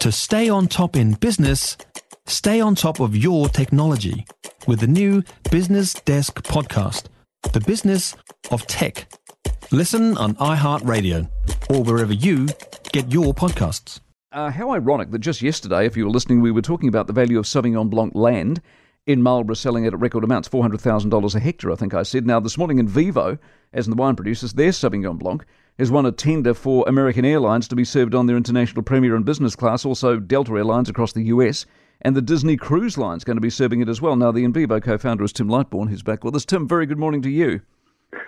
To stay on top in business, stay on top of your technology with the new Business Desk podcast, The Business of Tech. Listen on iHeartRadio or wherever you get your podcasts. Uh, how ironic that just yesterday, if you were listening, we were talking about the value of Sauvignon Blanc land in Marlborough selling it at record amounts, $400,000 a hectare, I think I said. Now, this morning Invivo, as in the wine producers, their Sauvignon Blanc has won a tender for American Airlines to be served on their international premier and business class, also Delta Airlines across the US, and the Disney Cruise Line is going to be serving it as well. Now, the Invivo co founder is Tim Lightbourne, who's back with us. Tim, very good morning to you.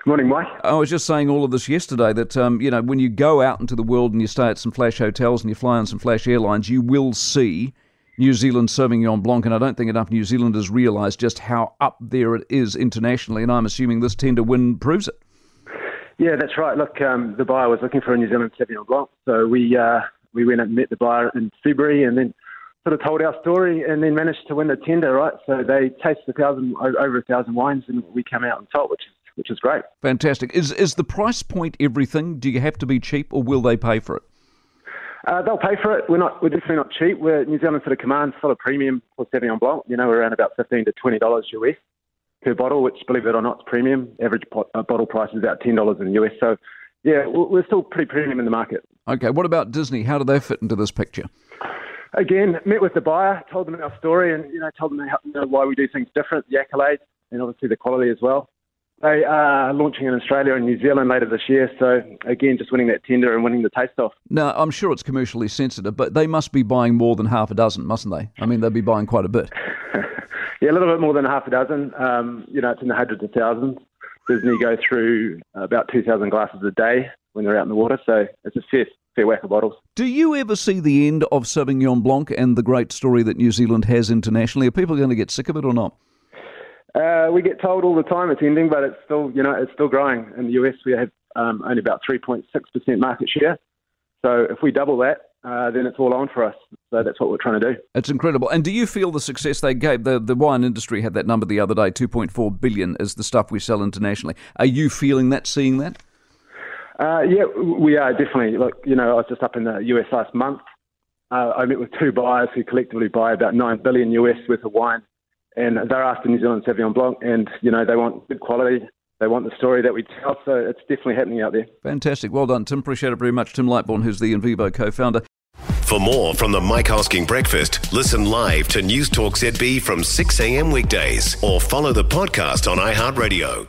Morning, Mike. I was just saying all of this yesterday that, um, you know, when you go out into the world and you stay at some flash hotels and you fly on some flash airlines, you will see New Zealand Sauvignon Blanc, and I don't think enough New Zealanders realise just how up there it is internationally, and I'm assuming this tender win proves it. Yeah, that's right. Look, um, the buyer was looking for a New Zealand Sauvignon Blanc, so we uh, we went and met the buyer in February, and then sort of told our story, and then managed to win the tender. Right, so they tasted a thousand over a thousand wines, and we came out on top, which is which is great. Fantastic. Is is the price point everything? Do you have to be cheap, or will they pay for it? Uh, they'll pay for it. We're not. We're definitely not cheap. We're New Zealand sort of commands still a premium for Sauvignon Blanc. You know, we're around about fifteen to twenty dollars US per bottle, which, believe it or not, is premium. Average pot, uh, bottle price is about ten dollars in the US. So, yeah, we're still pretty premium in the market. Okay. What about Disney? How do they fit into this picture? Again, met with the buyer, told them our story, and you know, told them how, you know, why we do things different, the accolades, and obviously the quality as well. They are launching in Australia and New Zealand later this year. So, again, just winning that tender and winning the taste off. Now, I'm sure it's commercially sensitive, but they must be buying more than half a dozen, mustn't they? I mean, they'd be buying quite a bit. yeah, a little bit more than half a dozen. Um, you know, it's in the hundreds of thousands. Disney go through about 2,000 glasses a day when they're out in the water. So, it's a fair, fair whack of bottles. Do you ever see the end of Sauvignon Blanc and the great story that New Zealand has internationally? Are people going to get sick of it or not? Uh, we get told all the time it's ending, but it's still, you know, it's still growing. In the US, we have um, only about 3.6% market share. So if we double that, uh, then it's all on for us. So that's what we're trying to do. It's incredible. And do you feel the success they gave? The the wine industry had that number the other day, 2.4 billion is the stuff we sell internationally. Are you feeling that, seeing that? Uh, yeah, we are definitely. Look, you know, I was just up in the US last month. Uh, I met with two buyers who collectively buy about nine billion US worth of wine and they're after New Zealand Sauvignon Blanc, and you know they want good quality. They want the story that we tell, so it's definitely happening out there. Fantastic, well done, Tim. Appreciate it very much, Tim Lightbourne, who's the Invivo co-founder. For more from the Mike Hosking Breakfast, listen live to News Talk ZB from 6 a.m. weekdays, or follow the podcast on iHeartRadio.